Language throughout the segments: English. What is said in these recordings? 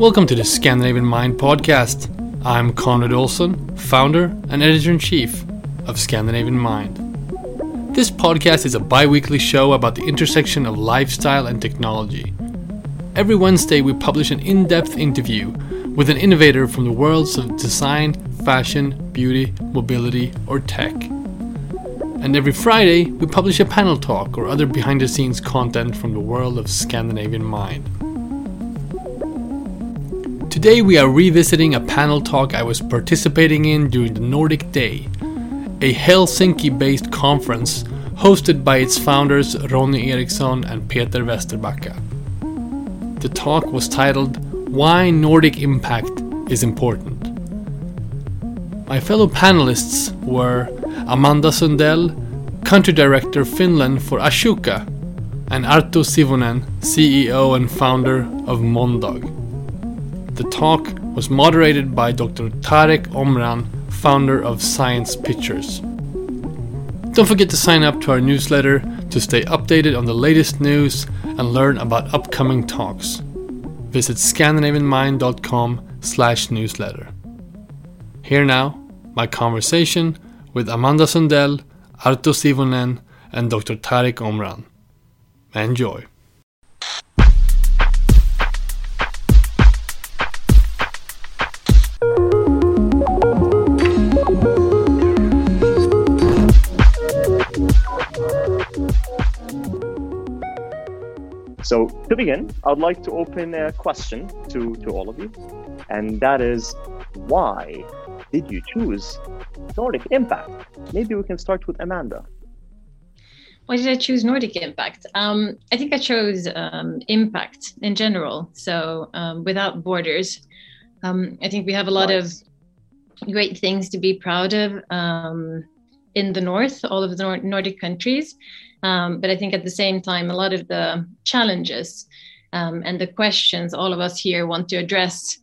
Welcome to the Scandinavian Mind podcast. I'm Conrad Olson, founder and editor in chief of Scandinavian Mind. This podcast is a bi weekly show about the intersection of lifestyle and technology. Every Wednesday, we publish an in depth interview with an innovator from the worlds of design, fashion, beauty, mobility, or tech. And every Friday, we publish a panel talk or other behind the scenes content from the world of Scandinavian Mind. Today we are revisiting a panel talk I was participating in during the Nordic Day, a Helsinki based conference hosted by its founders Ronny Eriksson and Peter Westerbacka. The talk was titled Why Nordic Impact is Important. My fellow panelists were Amanda Sundell, Country Director Finland for Ashoka, and Arto Sivonen, CEO and founder of Mondog. The talk was moderated by Dr. Tarek Omran, founder of Science Pictures. Don't forget to sign up to our newsletter to stay updated on the latest news and learn about upcoming talks. Visit scandinavianmind.com slash newsletter. Here now, my conversation with Amanda Sundell, Arto Sivonen, and Dr. Tarek Omran. Enjoy. So to begin, I'd like to open a question to, to all of you, and that is why did you choose Nordic Impact? Maybe we can start with Amanda. Why did I choose Nordic Impact? Um, I think I chose um, impact in general. So um, without borders, um, I think we have a lot nice. of great things to be proud of um, in the north, all of the Nordic countries. Um, but I think at the same time, a lot of the challenges um, and the questions all of us here want to address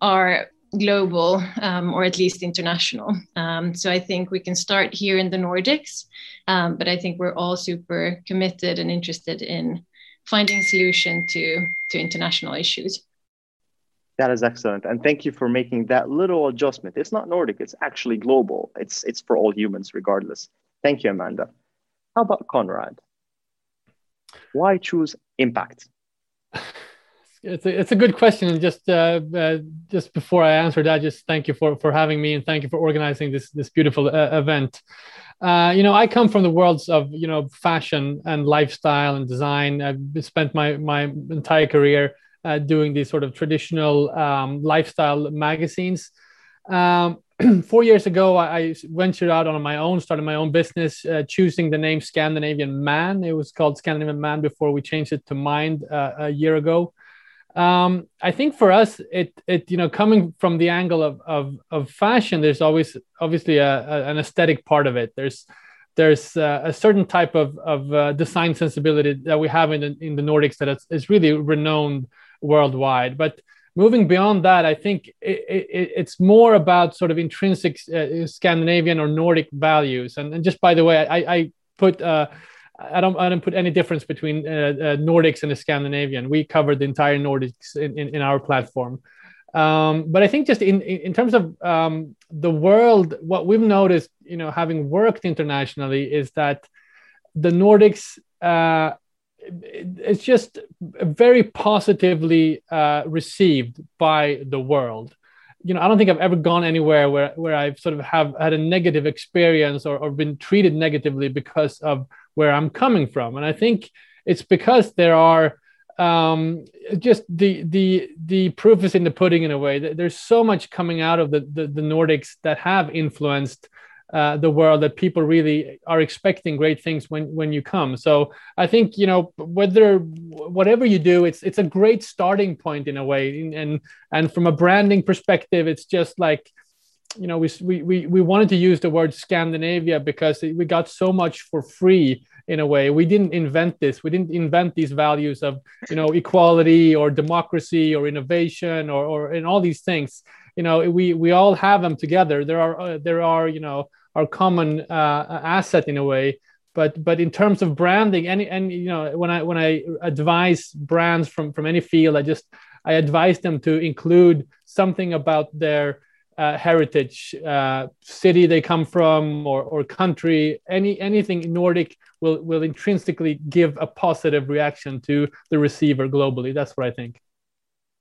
are global um, or at least international. Um, so I think we can start here in the Nordics, um, but I think we're all super committed and interested in finding solution to to international issues. That is excellent, and thank you for making that little adjustment. It's not Nordic; it's actually global. It's it's for all humans, regardless. Thank you, Amanda. How about Conrad? Why choose impact? It's a, it's a good question. And just uh, uh, just before I answer that, just thank you for, for having me and thank you for organizing this this beautiful uh, event. Uh, you know, I come from the worlds of you know fashion and lifestyle and design. I've spent my my entire career uh, doing these sort of traditional um, lifestyle magazines. Um, four years ago, I, ventured out on my own, started my own business, uh, choosing the name Scandinavian Man. It was called Scandinavian Man before we changed it to Mind uh, a year ago. Um, I think for us, it it you know coming from the angle of of, of fashion, there's always obviously a, a, an aesthetic part of it. There's there's uh, a certain type of of uh, design sensibility that we have in the, in the Nordics that is, is really renowned worldwide, but moving beyond that, I think it, it, it's more about sort of intrinsic uh, Scandinavian or Nordic values. And, and just by the way, I, I put uh, I don't I don't put any difference between uh, uh Nordics and the Scandinavian. We covered the entire Nordics in, in, in our platform. Um, but I think just in, in terms of um, the world, what we've noticed, you know, having worked internationally, is that the Nordics uh, it's just very positively uh, received by the world. You know, I don't think I've ever gone anywhere where, where I've sort of have had a negative experience or, or been treated negatively because of where I'm coming from. And I think it's because there are um, just the the the proof is in the pudding in a way. There's so much coming out of the the, the Nordics that have influenced uh, the world that people really are expecting great things when when you come. So i think you know whether whatever you do it's it's a great starting point in a way. And and from a branding perspective it's just like you know we we we wanted to use the word scandinavia because we got so much for free in a way. We didn't invent this. We didn't invent these values of you know equality or democracy or innovation or or in all these things. You know we we all have them together. There are uh, there are you know our common uh, asset in a way but but in terms of branding any and you know when i when i advise brands from from any field i just I advise them to include something about their uh, heritage, uh, city they come from, or, or country, any anything Nordic will will intrinsically give a positive reaction to the receiver globally. That's what I think.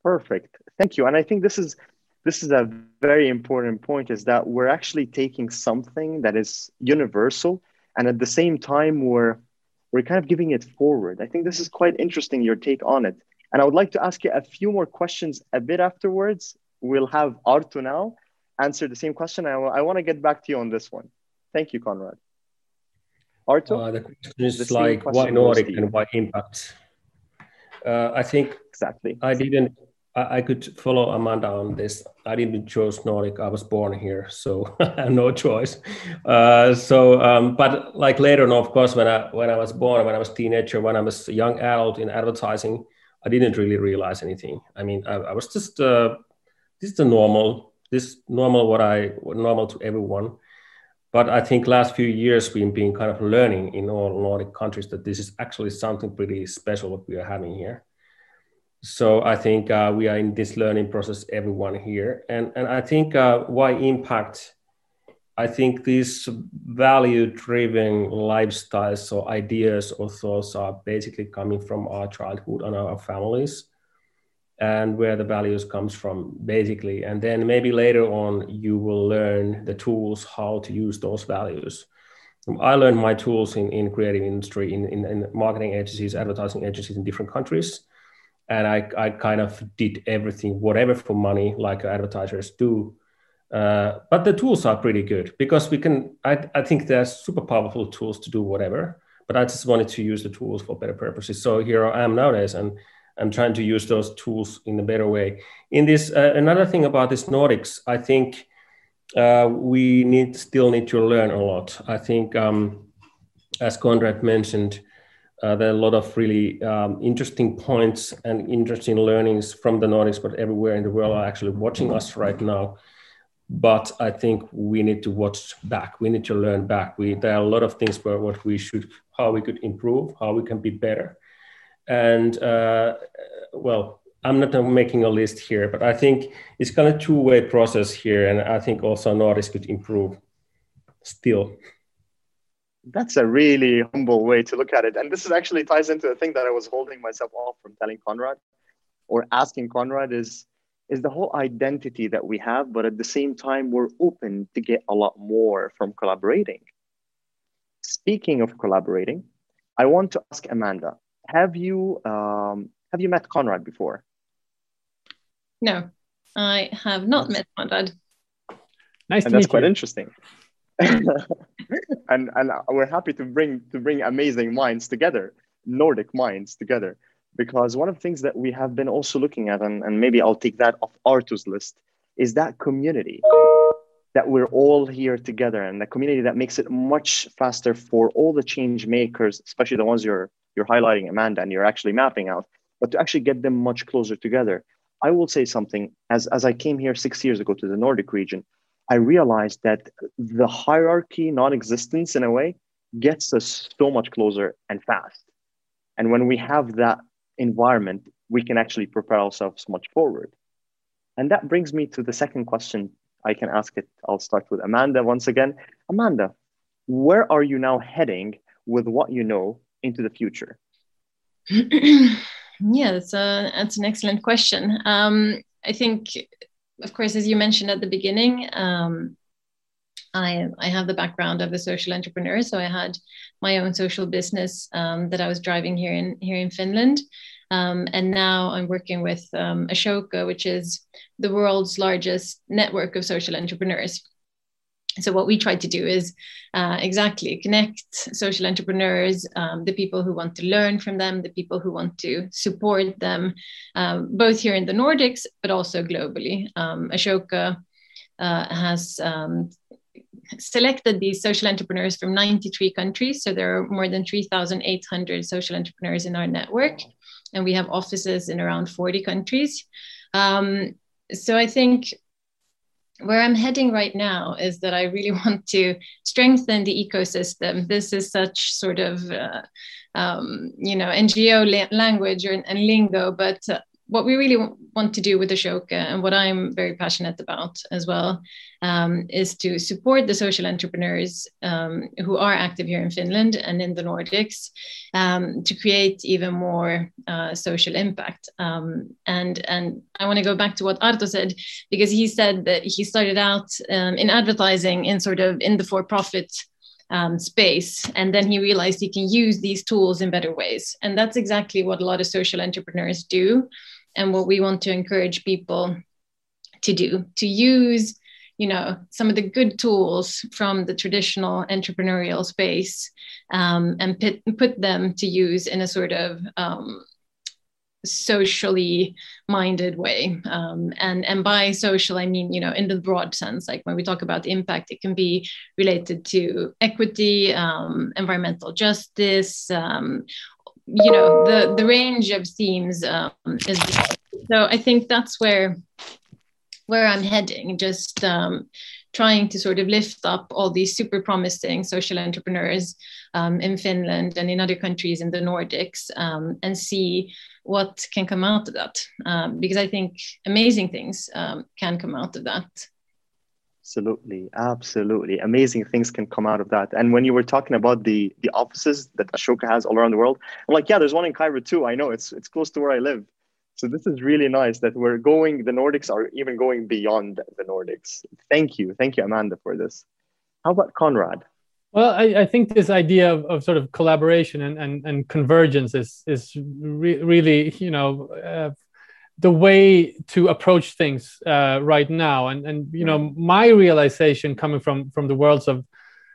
Perfect, thank you. And I think this is this is a very important point: is that we're actually taking something that is universal, and at the same time we're we're kind of giving it forward. I think this is quite interesting. Your take on it. And I would like to ask you a few more questions a bit afterwards. We'll have Arto now answer the same question. I, I want to get back to you on this one. Thank you, Conrad. Arto? Uh, the question is the like why Nordic and why impact? Uh, I think exactly. I didn't. I, I, could follow Amanda on this. I didn't choose Nordic. I was born here, so no choice. Uh, so, um, but like later on, of course, when I when I was born, when I was teenager, when I was a young adult in advertising, I didn't really realize anything. I mean, I, I was just uh, this is the normal this normal what I normal to everyone. But I think last few years we've been kind of learning in all Nordic countries that this is actually something pretty special what we are having here. So I think uh, we are in this learning process, everyone here, and and I think uh, why impact. I think these value-driven lifestyles or ideas or thoughts are basically coming from our childhood and our families and where the values comes from basically. And then maybe later on you will learn the tools how to use those values. I learned my tools in, in creative industry in, in, in marketing agencies advertising agencies in different countries and I, I kind of did everything whatever for money like advertisers do uh, but the tools are pretty good because we can I, I think they're super powerful tools to do whatever but i just wanted to use the tools for better purposes so here i am nowadays and I'm trying to use those tools in a better way. In this, uh, another thing about this Nordics, I think uh, we need still need to learn a lot. I think, um, as Conrad mentioned, uh, there are a lot of really um, interesting points and interesting learnings from the Nordics, but everywhere in the world are actually watching us right now. But I think we need to watch back. We need to learn back. We there are a lot of things where what we should, how we could improve, how we can be better and uh, well, I'm not making a list here, but I think it's kind of two-way process here, and I think also Nordics could improve still. That's a really humble way to look at it, and this is actually ties into the thing that I was holding myself off from telling Conrad or asking Conrad is is the whole identity that we have, but at the same time we're open to get a lot more from collaborating. Speaking of collaborating, I want to ask Amanda have you um, have you met Conrad before? No, I have not met Conrad. Nice and to that's meet quite you. interesting. and and we're happy to bring to bring amazing minds together, Nordic minds together, because one of the things that we have been also looking at, and, and maybe I'll take that off Arto's list, is that community that we're all here together and the community that makes it much faster for all the change makers, especially the ones you're you're highlighting Amanda and you're actually mapping out, but to actually get them much closer together. I will say something as, as I came here six years ago to the Nordic region, I realized that the hierarchy non existence in a way gets us so much closer and fast. And when we have that environment, we can actually prepare ourselves much forward. And that brings me to the second question. I can ask it. I'll start with Amanda once again. Amanda, where are you now heading with what you know into the future? yeah, that's a that's an excellent question. Um, I think, of course, as you mentioned at the beginning, um, I I have the background of a social entrepreneur, so I had my own social business um, that I was driving here in here in Finland. Um, and now I'm working with um, Ashoka, which is the world's largest network of social entrepreneurs so what we try to do is uh, exactly connect social entrepreneurs um, the people who want to learn from them the people who want to support them um, both here in the nordics but also globally. Um, ashoka uh, has um, selected these social entrepreneurs from 93 countries. So there are more than 3800 social entrepreneurs in our network and we have offices in around 40 countries. Um, so i think where I'm heading right now is that I really want to strengthen the ecosystem. This is such sort of, uh, um, you know, NGO la- language or, and lingo, but uh, what we really want to do with Ashoka and what I'm very passionate about as well um, is to support the social entrepreneurs um, who are active here in Finland and in the Nordics um, to create even more uh, social impact. Um, and, and I want to go back to what Arto said, because he said that he started out um, in advertising in sort of in the for-profit um, space. And then he realized he can use these tools in better ways. And that's exactly what a lot of social entrepreneurs do. And what we want to encourage people to do to use you know some of the good tools from the traditional entrepreneurial space um, and put, put them to use in a sort of um, socially minded way. Um, and and by social i mean you know in the broad sense like when we talk about impact it can be related to equity um, environmental justice um, you know the the range of themes um, is so i think that's where where i'm heading just um, trying to sort of lift up all these super promising social entrepreneurs um, in Finland and in other countries in the Nordics um, and see what can come out of that. Um, because I think amazing things um, can come out of that. Absolutely, absolutely, amazing things can come out of that. And when you were talking about the the offices that Ashoka has all around the world, I'm like, yeah, there's one in Cairo too. I know it's it's close to where I live. So this is really nice that we're going. The Nordics are even going beyond the Nordics. Thank you, thank you, Amanda, for this. How about Conrad? Well, I, I, think this idea of, of sort of collaboration and, and, and convergence is is re- really you know uh, the way to approach things uh, right now. And and you know my realization coming from from the worlds of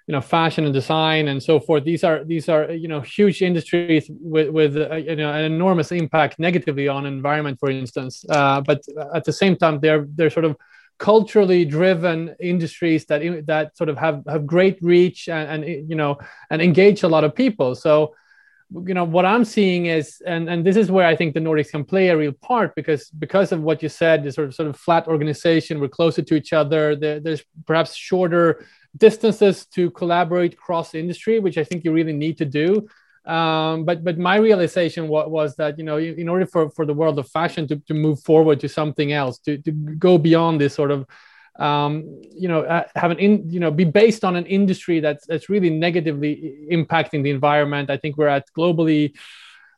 you know fashion and design and so forth. These are these are you know huge industries with with uh, you know an enormous impact negatively on environment, for instance. Uh, but at the same time, they're they're sort of culturally driven industries that that sort of have have great reach and, and you know and engage a lot of people so you know what i'm seeing is and and this is where i think the nordics can play a real part because because of what you said the sort of sort of flat organization we're closer to each other there, there's perhaps shorter distances to collaborate cross industry which i think you really need to do. Um, but but my realization was, was that you know in order for, for the world of fashion to, to move forward to something else to, to go beyond this sort of um, you know uh, have an in you know be based on an industry that's that's really negatively impacting the environment i think we're at globally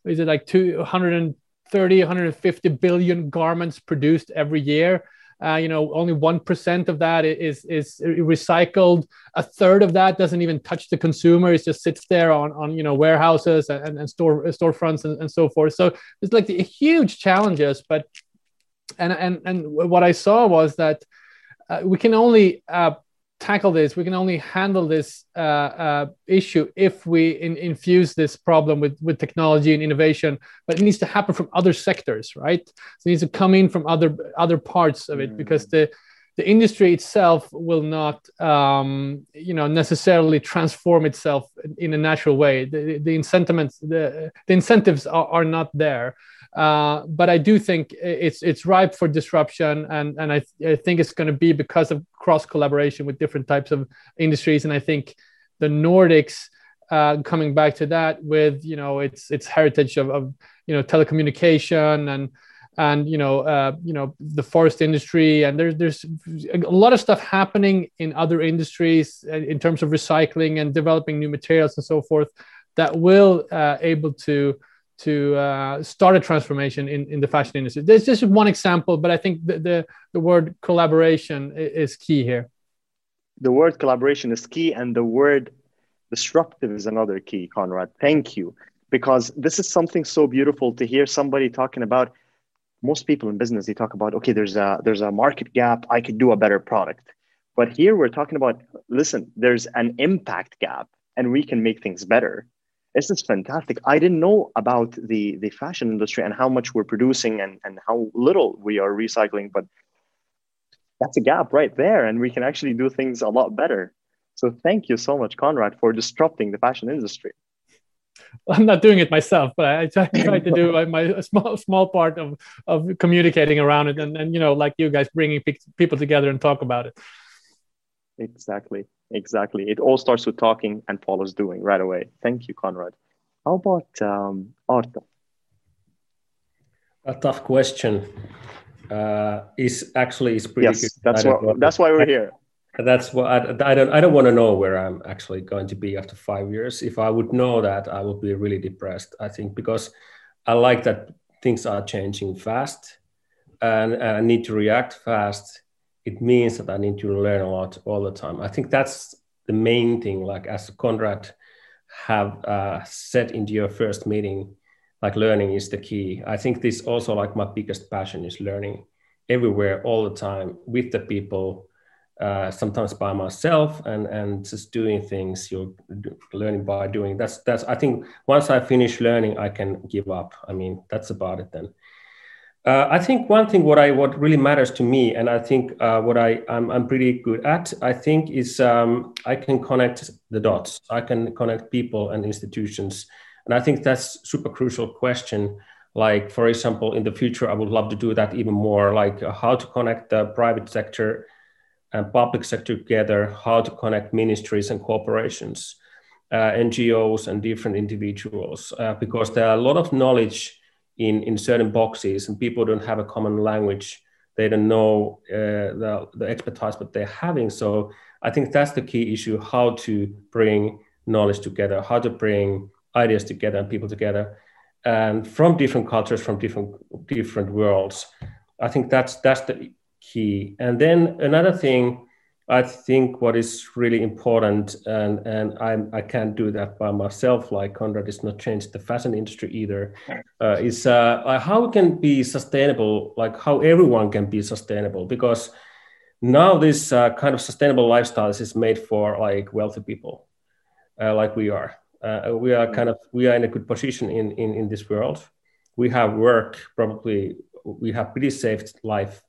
is it like 230 150 billion garments produced every year uh, you know, only one percent of that is is recycled. A third of that doesn't even touch the consumer. It just sits there on on you know warehouses and, and store storefronts and, and so forth. So it's like the huge challenges. But and and and what I saw was that we can only uh, tackle this, we can only handle this uh, uh, issue if we in, infuse this problem with, with technology and innovation. But it needs to happen from other sectors, right? So it needs to come in from other other parts of it mm. because the the industry itself will not, um, you know, necessarily transform itself in a natural way. The, the incentives, the, the incentives are, are not there. Uh, but I do think it's it's ripe for disruption, and and I, I think it's going to be because of cross collaboration with different types of industries, and I think the Nordics. Uh, coming back to that with you know its its heritage of, of you know telecommunication and and you know uh, you know the forest industry and there's there's a lot of stuff happening in other industries uh, in terms of recycling and developing new materials and so forth that will uh, able to to uh, start a transformation in, in the fashion industry. There's just one example, but I think the, the, the word collaboration is key here. The word collaboration is key, and the word disruptive is another key, Conrad. Thank you. Because this is something so beautiful to hear somebody talking about. Most people in business, they talk about, okay, there's a there's a market gap. I could do a better product. But here we're talking about, listen, there's an impact gap, and we can make things better this is fantastic. I didn't know about the, the fashion industry and how much we're producing and, and how little we are recycling, but that's a gap right there. And we can actually do things a lot better. So thank you so much, Conrad, for disrupting the fashion industry. I'm not doing it myself, but I try, try to do my, my small small part of, of communicating around it, and, and you know, like you guys, bringing people together and talk about it. Exactly. Exactly. It all starts with talking and follows doing right away. Thank you, Conrad. How about um, Arto? A tough question. Uh, is actually is pretty. Yes, good. that's what. That's why we're here. That's what I, I don't. I don't want to know where I'm actually going to be after five years. If I would know that, I would be really depressed. I think because I like that things are changing fast, and, and I need to react fast. It means that I need to learn a lot all the time. I think that's the main thing. Like as Conrad have uh, said into your first meeting like learning is the key i think this also like my biggest passion is learning everywhere all the time with the people uh, sometimes by myself and and just doing things you're learning by doing that's that's i think once i finish learning i can give up i mean that's about it then uh, I think one thing what I what really matters to me, and I think uh, what I I'm, I'm pretty good at, I think is um, I can connect the dots. I can connect people and institutions, and I think that's super crucial question. Like for example, in the future, I would love to do that even more. Like uh, how to connect the private sector and public sector together, how to connect ministries and corporations, uh, NGOs and different individuals, uh, because there are a lot of knowledge in, in certain boxes and people don't have a common language. They don't know uh, the, the expertise that they're having. So i think that's the key issue how to bring knowledge together how to bring ideas together and people together. And from different cultures from different different worlds. I think that's that's the key. And then another thing I think what is really important, and and I I can't do that by myself. Like Conrad has not changed the fashion industry either. Uh, is uh, how we can be sustainable, like how everyone can be sustainable, because now this uh, kind of sustainable lifestyle is made for like wealthy people, uh, like we are. Uh, we are kind of we are in a good position in in in this world. We have work, probably we have pretty safe life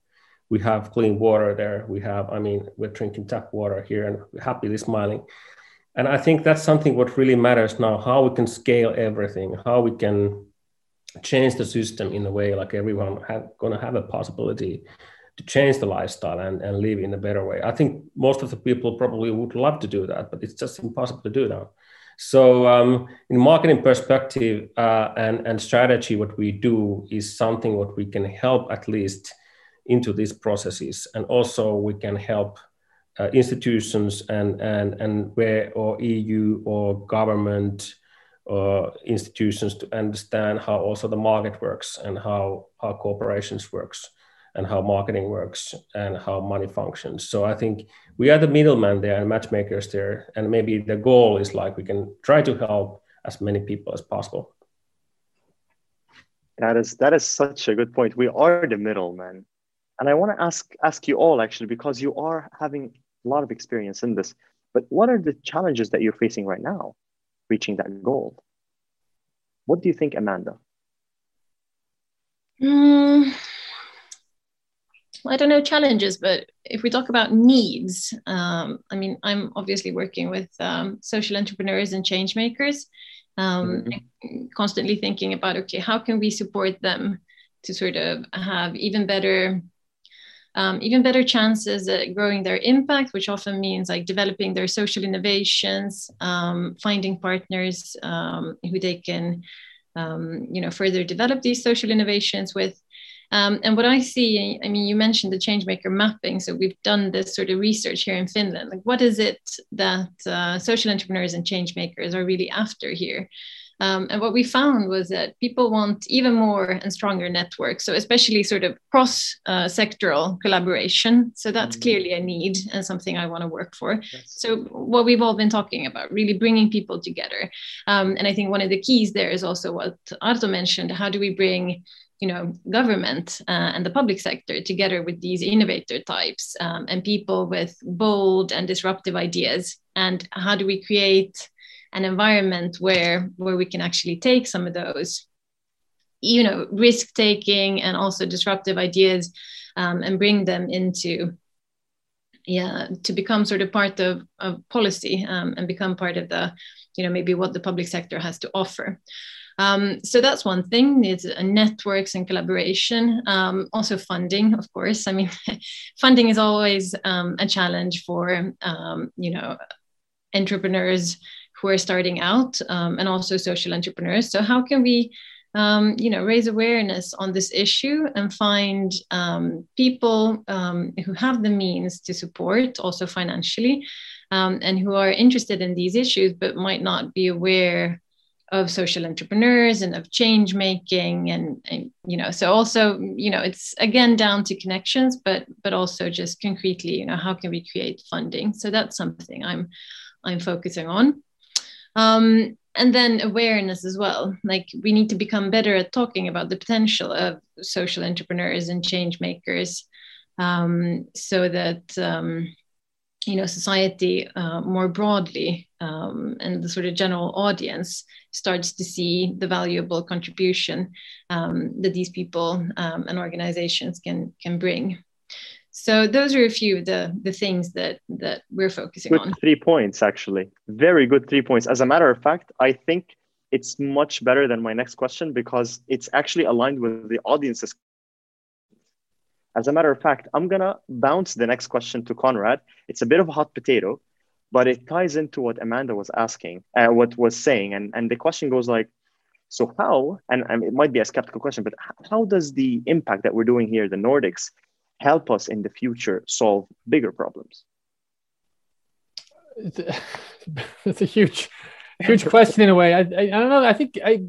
we have clean water there. We have, I mean, we're drinking tap water here and happily smiling. And I think that's something what really matters now, how we can scale everything, how we can change the system in a way like everyone have, gonna have a possibility to change the lifestyle and, and live in a better way. I think most of the people probably would love to do that, but it's just impossible to do now. So, um, in marketing perspective uh, and, and strategy, what we do is something what we can help at least into these processes. And also we can help uh, institutions and and and where or eu or government or institutions to understand how also the market works and how how corporations works and how marketing works and how money functions. So i think we are the middleman there and matchmakers there. And maybe the goal is like we can try to help as many people as possible. That is that is such a good point. We are the middleman and I want to ask ask you all actually because you are having a lot of experience in this. But what are the challenges that you're facing right now, reaching that goal? What do you think, Amanda? Mm, I don't know challenges, but if we talk about needs, um, I mean, I'm obviously working with um, social entrepreneurs and change makers, um, mm-hmm. constantly thinking about okay, how can we support them to sort of have even better um, even better chances at growing their impact, which often means like developing their social innovations, um, finding partners um, who they can, um, you know, further develop these social innovations with. Um, and what I see, I mean, you mentioned the changemaker mapping. So we've done this sort of research here in Finland. Like, what is it that uh, social entrepreneurs and changemakers are really after here? Um, and what we found was that people want even more and stronger networks, so especially sort of cross uh, sectoral collaboration. So that's mm-hmm. clearly a need and something I want to work for. Yes. So, what we've all been talking about, really bringing people together. Um, and I think one of the keys there is also what Arto mentioned how do we bring you know government uh, and the public sector together with these innovator types um, and people with bold and disruptive ideas and how do we create an environment where where we can actually take some of those you know risk taking and also disruptive ideas um, and bring them into yeah to become sort of part of, of policy um, and become part of the you know maybe what the public sector has to offer. Um, so that's one thing it's networks and collaboration um, also funding of course. I mean funding is always um, a challenge for um, you know entrepreneurs who are starting out um, and also social entrepreneurs. So how can we um, you know, raise awareness on this issue and find um, people um, who have the means to support, also financially, um, and who are interested in these issues but might not be aware of social entrepreneurs and of change making and, and, you know so also you know it's again down to connections but but also just concretely you know how can we create funding so that's something i'm i'm focusing on um, and then awareness as well. Like we need to become better at talking about the potential of social entrepreneurs and change makers um, so that um, you know society uh, more broadly um, and the sort of general audience starts to see the valuable contribution um, that these people um, and organizations can can bring so those are a few of the the things that that we're focusing good on three points actually very good three points as a matter of fact i think it's much better than my next question because it's actually aligned with the audience's as a matter of fact, I'm gonna bounce the next question to Conrad. It's a bit of a hot potato, but it ties into what Amanda was asking, uh, what was saying, and and the question goes like, so how? And, and it might be a skeptical question, but how does the impact that we're doing here, the Nordics, help us in the future solve bigger problems? It's a, huge huge question in a way. I, I, I, don't know. I think I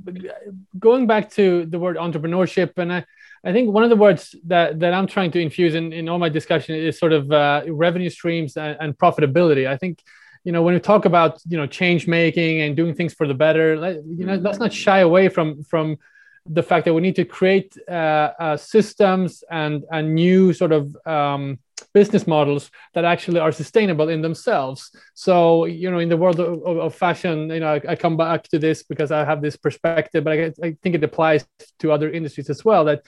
going back to the word entrepreneurship, and I, I think one of the words that, that I'm trying to infuse in, in all my discussion is sort of uh, revenue streams and, and, profitability. I think, you know, when we talk about, you know, change making and doing things for the better, you know, let's not shy away from, from the fact that we need to create uh, uh, systems and, and new sort of um, business models that actually are sustainable in themselves. So, you know, in the world of, of fashion, you know, I, I, come back to this because I have this perspective, but I, I think it applies to other industries as well. That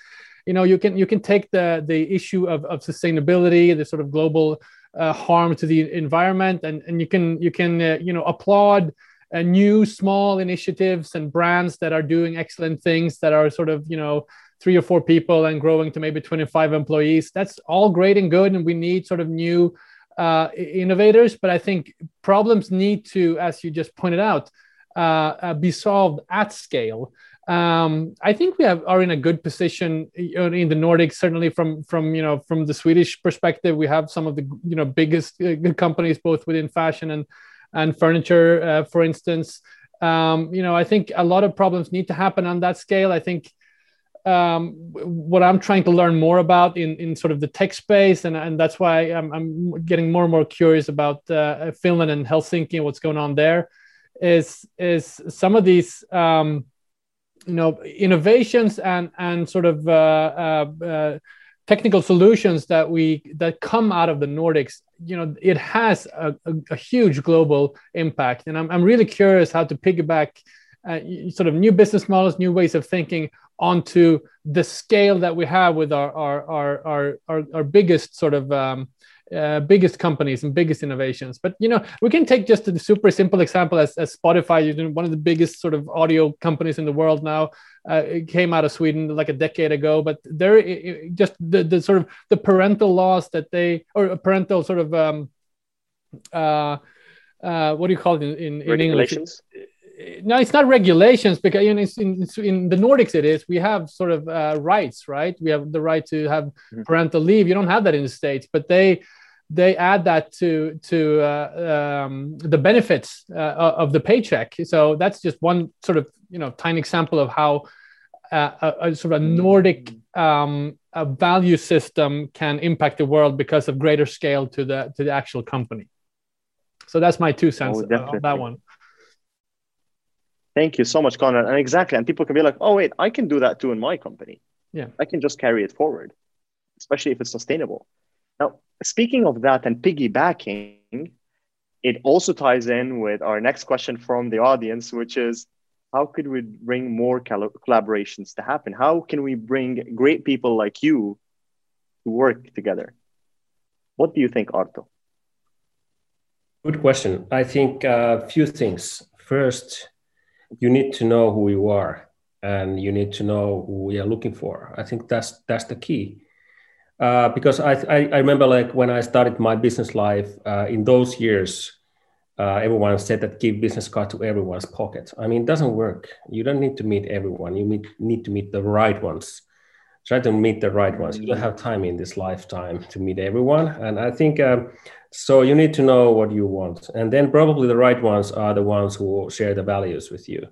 you know you can you can take the the issue of, of sustainability the sort of global uh, harm to the environment and, and you can you can uh, you know applaud uh, new small initiatives and brands that are doing excellent things that are sort of you know three or four people and growing to maybe 25 employees that's all great and good and we need sort of new uh, innovators but i think problems need to as you just pointed out uh, uh, be solved at scale um, I think we have, are in a good position in the Nordics. Certainly, from from you know from the Swedish perspective, we have some of the you know biggest uh, companies both within fashion and and furniture, uh, for instance. Um, you know, I think a lot of problems need to happen on that scale. I think um, what I'm trying to learn more about in, in sort of the tech space, and, and that's why I'm, I'm getting more and more curious about uh, Finland and Helsinki and what's going on there, is is some of these um, you know innovations and and sort of uh, uh, uh, technical solutions that we that come out of the Nordics, you know, it has a, a, a huge global impact, and I'm I'm really curious how to piggyback uh, sort of new business models, new ways of thinking onto the scale that we have with our our our our, our, our biggest sort of um, uh, biggest companies and biggest innovations. But you know, we can take just a super simple example as, as Spotify, you know, one of the biggest sort of audio companies in the world now. Uh, it came out of Sweden like a decade ago, but they're just the, the sort of the parental laws that they or parental sort of um, uh, uh, what do you call it in, in, in English? No, it's not regulations because you know, in, in the Nordics it is. We have sort of uh, rights, right? We have the right to have mm-hmm. parental leave. You don't have that in the states, but they they add that to to uh, um, the benefits uh, of the paycheck. So that's just one sort of you know tiny example of how uh, a, a, sort of a Nordic um, a value system can impact the world because of greater scale to the to the actual company. So that's my two cents oh, on that one. Thank you so much, Conrad. And exactly, and people can be like, "Oh, wait, I can do that too in my company. Yeah, I can just carry it forward, especially if it's sustainable." Now, speaking of that and piggybacking, it also ties in with our next question from the audience, which is, how could we bring more collaborations to happen? How can we bring great people like you to work together? What do you think, Arto? Good question. I think a uh, few things. First, you need to know who you are and you need to know who we are looking for. I think that's that's the key. Uh, because I, I, I remember like when I started my business life uh, in those years, uh, everyone said that give business card to everyone's pocket. I mean, it doesn't work. You don't need to meet everyone. You meet, need to meet the right ones. Try to meet the right ones. You don't have time in this lifetime to meet everyone. And I think um, so. You need to know what you want, and then probably the right ones are the ones who share the values with you.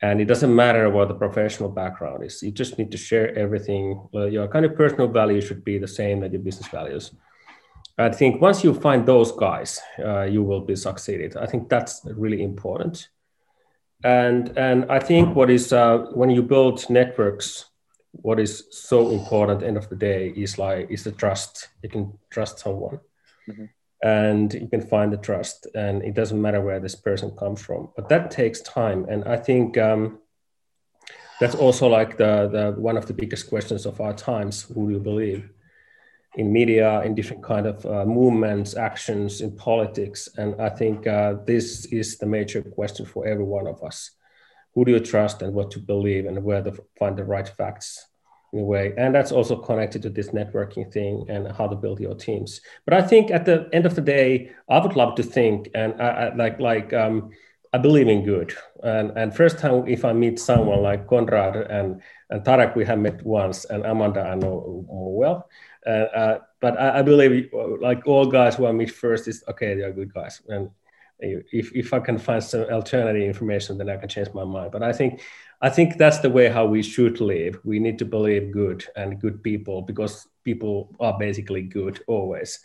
And it doesn't matter what the professional background is. You just need to share everything. your kind of personal values should be the same as your business values I think once you find those guys, uh, you will be succeeded. I think that's really important. And and I think what is uh, when you build networks, what is so important end of the day is like is the trust. You can trust someone, mm-hmm. And you can find the trust, and it doesn't matter where this person comes from. But that takes time, and I think. Um, that's also like the, the one of the biggest questions of our times who do you believe in media, in different kind of uh, movements, actions, in politics. And I think uh, this is the major question for every one of us. Who do you trust and what to believe and where to find the right facts in a way. And that's also connected to this networking thing and how to build your teams. But I think at the end of the day, I would love to think and I, I like, like, um, I believe in good. And, and first time if I meet someone like Conrad and, and Tarek, we have met once, and Amanda I know well. Uh, uh, but I, I, believe, like all guys who I meet first, is okay. They are good guys, and if if I can find some alternative information, then I can change my mind. But I think I think that's the way how we should live. We need to believe good and good people because people are basically good always.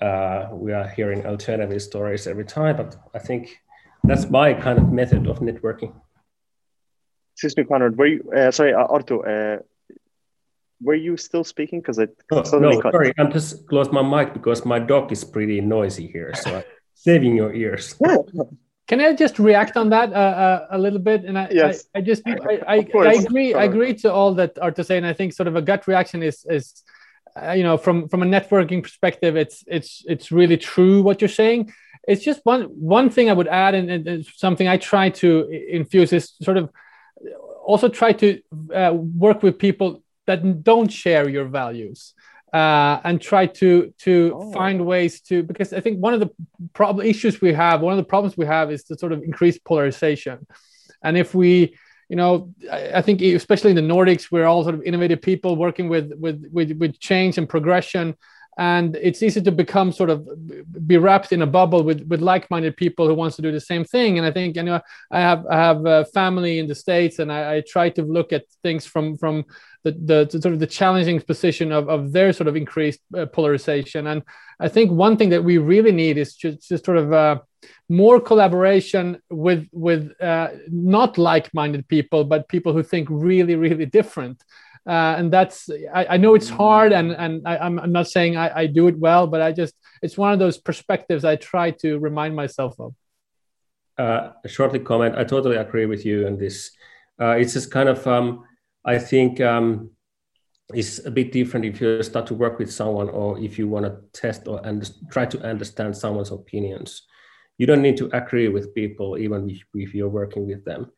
Uh, we are hearing alternative stories every time, but I think that's my kind of method of networking. Excuse me, Conrad. Were you uh, sorry, uh, Arto? Uh, were you still speaking? Because I oh, no, cut. sorry, I'm just closed my mic because my dog is pretty noisy here, so saving your ears. Can I just react on that uh, uh, a little bit? And I, yes. I, I just, I, I, I, agree, I agree to all that are to say, and I think sort of a gut reaction is, is, uh, you know, from from a networking perspective, it's it's it's really true what you're saying. It's just one one thing I would add, and, and something I try to infuse is sort of also try to uh, work with people that don't share your values uh, and try to to oh. find ways to because I think one of the problem issues we have, one of the problems we have is the sort of increased polarization, and if we you know I, think especially in the nordics we're all sort of innovative people working with with with, with change and progression and it's easy to become sort of be wrapped in a bubble with with like-minded people who wants to do the same thing. And i think you know i have i have a family in the states and i, I try to look at things from from the, the, sort of the challenging position of, of their sort of increased uh, polarization. And i think one thing that we really need is just, just sort of uh, more collaboration with with uh, not like-minded people but people who think really really different uh, and that's I, I, know it's hard and and I, am not saying I, I, do it well but i just it's one of those perspectives i try to remind myself of. Uh, shortly comment. I totally agree with you on this. Uh, it's just kind of um, i think um, it's a bit different if you start to work with someone or if you want to test or and try to understand someone's opinions. You don't need to agree with people even if, if you're working with them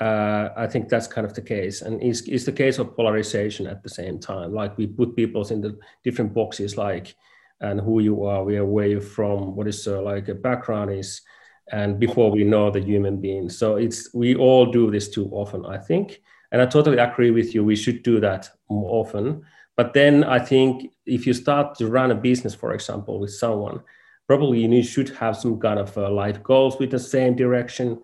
uh, I think that's kind of the case, and it's, the case of polarization at the same time. Like we put people in the different boxes, like and who you are, we are where you're from, what is uh, like a background is, and before we know the human being. So it's we all do this too often, I think, and I totally agree with you. We should do that more often. But then I think if you start to run a business, for example, with someone, probably you should have some kind of uh, life goals with the same direction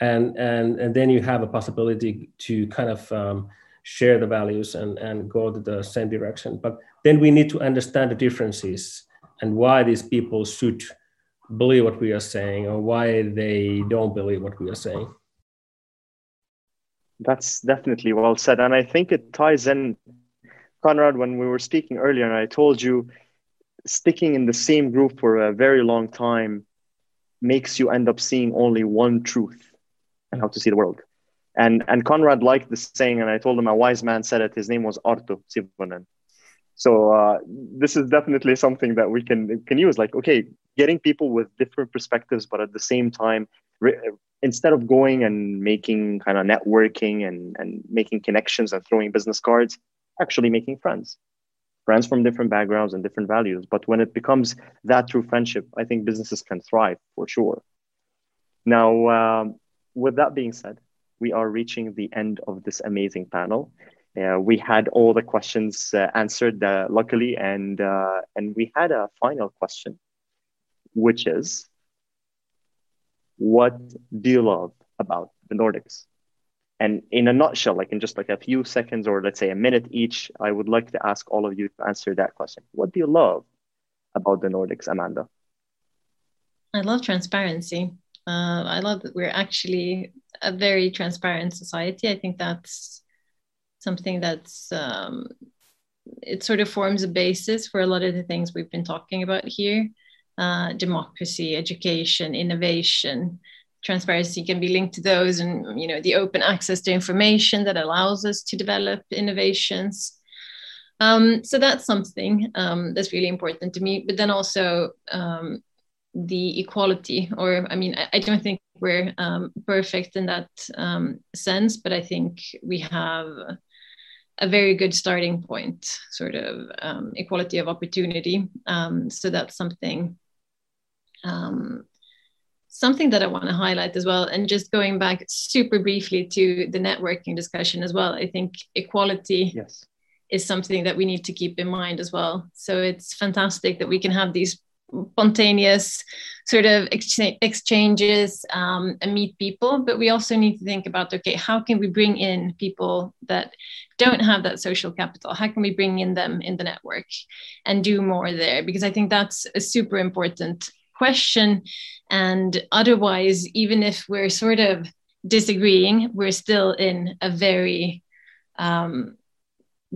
and and and then you have a possibility to kind of um, share the values and and go to the same direction. But then we need to understand the differences and why these people should believe what we are saying or why they don't believe what we are saying. That's definitely well said. And i think it ties in conrad when we were speaking earlier and i told you sticking in the same group for a very long time makes you end up seeing only one truth and how to see the world. And and Conrad liked the saying, and I told him a wise man said it. His name was Arto Sivonen. So uh, this is definitely something that we can can use. Like, okay, getting people with different perspectives, but at the same time, re- instead of going and making kind of networking and and making connections and throwing business cards, actually making friends. friends from different backgrounds and different values. But when it becomes that true friendship, I think businesses can thrive for sure. Now, um, with that being said, we are reaching the end of this amazing panel. Uh, we had all the questions uh, answered, uh, luckily, and uh, and we had a final question, which is, what do you love about the Nordics? And in a nutshell, like in just like a few seconds or let's say a minute each, I would like to ask all of you to answer that question. What do you love about the Nordics, Amanda? I love transparency. Uh, I love that we're actually a very transparent society. I think that's something that's um, it sort of forms a basis for a lot of the things we've been talking about here: uh, democracy, education, innovation, transparency can be linked to those and you know the open access to information that allows us to develop innovations. Um, so that's something um, that's really important to me. But then also um, the equality or i mean i, I don't think we're um, perfect in that um, sense but i think we have a very good starting point sort of um, equality of opportunity so that's something um, something that I want to highlight as well, and just going back super briefly to the networking discussion as well, I think equality yes. is something that we need to keep in mind as well. So it's fantastic that we can have these spontaneous sort of exchanges um, and meet people, but we also need to think about okay, how can we bring in people that don't have that social capital? How can we bring in them in the network and do more there? Because I think that's a super important question. And otherwise, even if we're sort of disagreeing, we're still in a very, um,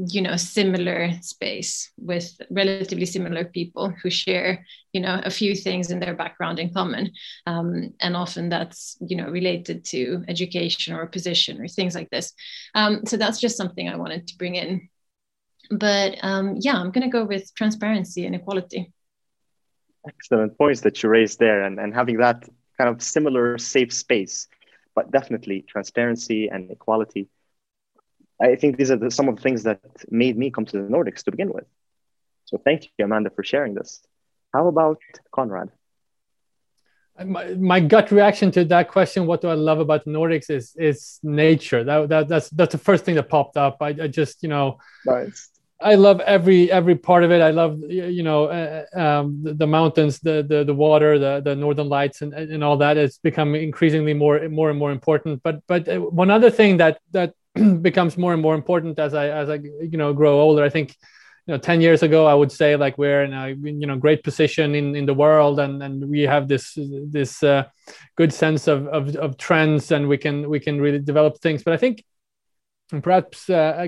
you know, similar space with relatively similar people who share, you know, a few things in their background in common. Um, and often that's, you know, related to education or position or things like this. Um, so that's just something I wanted to bring in. But um, yeah, I'm going to go with transparency and equality excellent points that you raised there and, and having that kind of similar safe space but definitely transparency and equality i think these are the, some of the things that made me come to the nordics to begin with so thank you amanda for sharing this how about conrad my, my gut reaction to that question what do i love about the nordics is is nature that, that that's that's the first thing that popped up i, I just you know nice I love every every part of it. I love you know uh, um, the, the, mountains, the, the the water, the the northern lights, and and all that. It's become increasingly more more and more important. But but uh, one other thing that that becomes more and more important as I as I you know grow older, I think you know 10 years ago i would say like we're in a you know great position in in the world and and we have this this uh, good sense of, of of trends and we can we can really develop things. But i think and perhaps uh,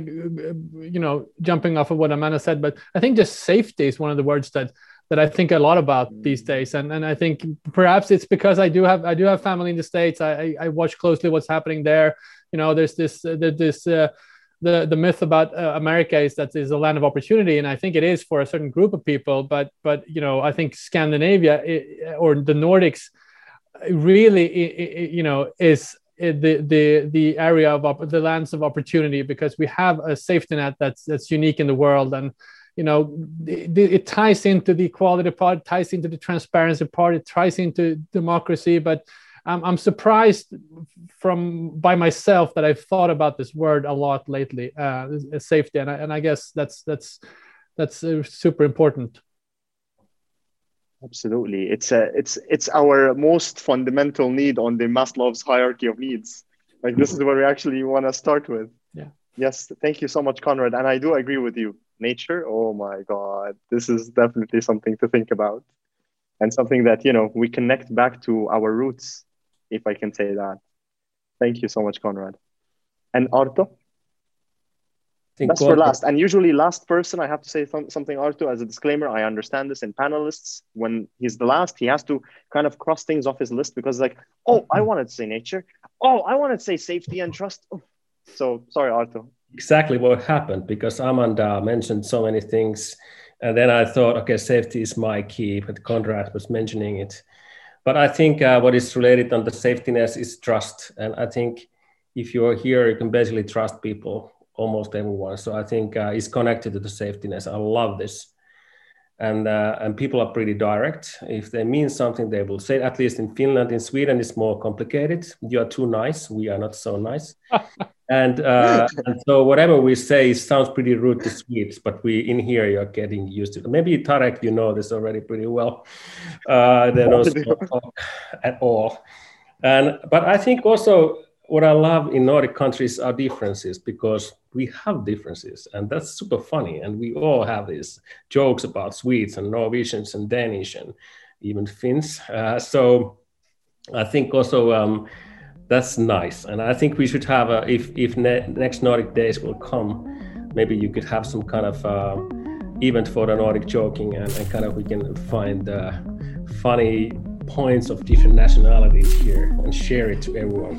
you know jumping off of what amanda said but i think just safety is one of the words that that i think a lot about these days. And and i think perhaps it's because i do have i do have family in the states. I i, I watch closely what's happening there you know there's this uh, this uh, the the myth about uh, America is that it's a land of opportunity, and I think it is for a certain group of people. But but you know, I think Scandinavia or the Nordics really it, you know is the the the area of the lands of opportunity because we have a safety net that's that's unique in the world and you know it, it ties into the equality part ties into the transparency part it ties into democracy but I'm, I'm surprised from by myself that I've thought about this word a lot lately uh, safety and I, and I guess that's that's that's uh, super important Absolutely, it's a it's it's our most fundamental need on the Maslow's hierarchy of needs. Like this is where we actually want to start with. Yeah. Yes, thank you so much, Conrad, and I do agree with you. Nature, oh my God, this is definitely something to think about, and something that you know we connect back to our roots, if I can say that. Thank you so much, Conrad. And Arto, that's for last. And usually, last person, I have to say th- something, Arto, as a disclaimer. I understand this in panelists. When he's the last, he has to kind of cross things off his list because, like, oh, I wanted to say nature. Oh, I wanted to say safety and trust. Oh. So, sorry, Arto. Exactly what happened because Amanda mentioned so many things. And then I thought, okay, safety is my key, but Conrad was mentioning it. But I think uh, what is related on the safetiness is trust. And I think if you're here, you can basically trust people almost everyone. So I think uh, it's connected to the safetiness. I love this and uh, and people are pretty direct. If they mean something, they will say. At least in Finland, in Sweden, it's more complicated. You are too nice. We are not so nice. and uh, and so whatever we say sounds pretty rude to Swedes, but we in here you're getting used to it. Maybe Tarek, you know this already pretty well. Uh, they don't talk at all. And but I think also what I love in Nordic countries are differences because we have differences and that's super funny and we all have these jokes about swedes and norwegians and danish and even finns uh, so i think also um, that's nice. And i think we should have a if if ne- next nordic days will come maybe you could have some kind of uh, event for the nordic joking and, and kind of we can find uh, funny points of different nationalities here and share it to everyone